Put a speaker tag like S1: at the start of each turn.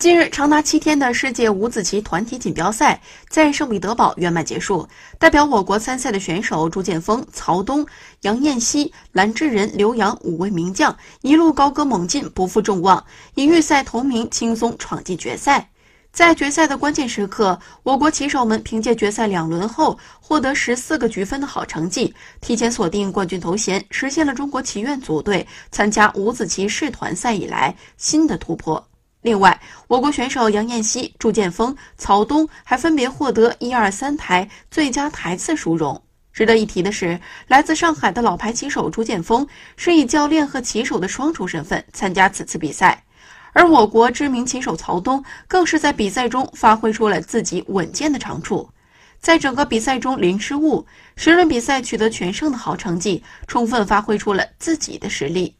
S1: 近日，长达七天的世界五子棋团体锦标赛在圣彼得堡圆满结束。代表我国参赛的选手朱剑锋、曹东、杨彦希、蓝志仁、刘洋五位名将一路高歌猛进，不负众望，以预赛头名轻松闯进决赛。在决赛的关键时刻，我国棋手们凭借决赛两轮后获得十四个局分的好成绩，提前锁定冠军头衔，实现了中国棋院组队参加五子棋世团赛以来新的突破。另外，我国选手杨彦希、朱建锋、曹东还分别获得一二三台最佳台次殊荣。值得一提的是，来自上海的老牌棋手朱建锋是以教练和棋手的双重身份参加此次比赛，而我国知名棋手曹东更是在比赛中发挥出了自己稳健的长处，在整个比赛中零失误，十轮比赛取得全胜的好成绩，充分发挥出了自己的实力。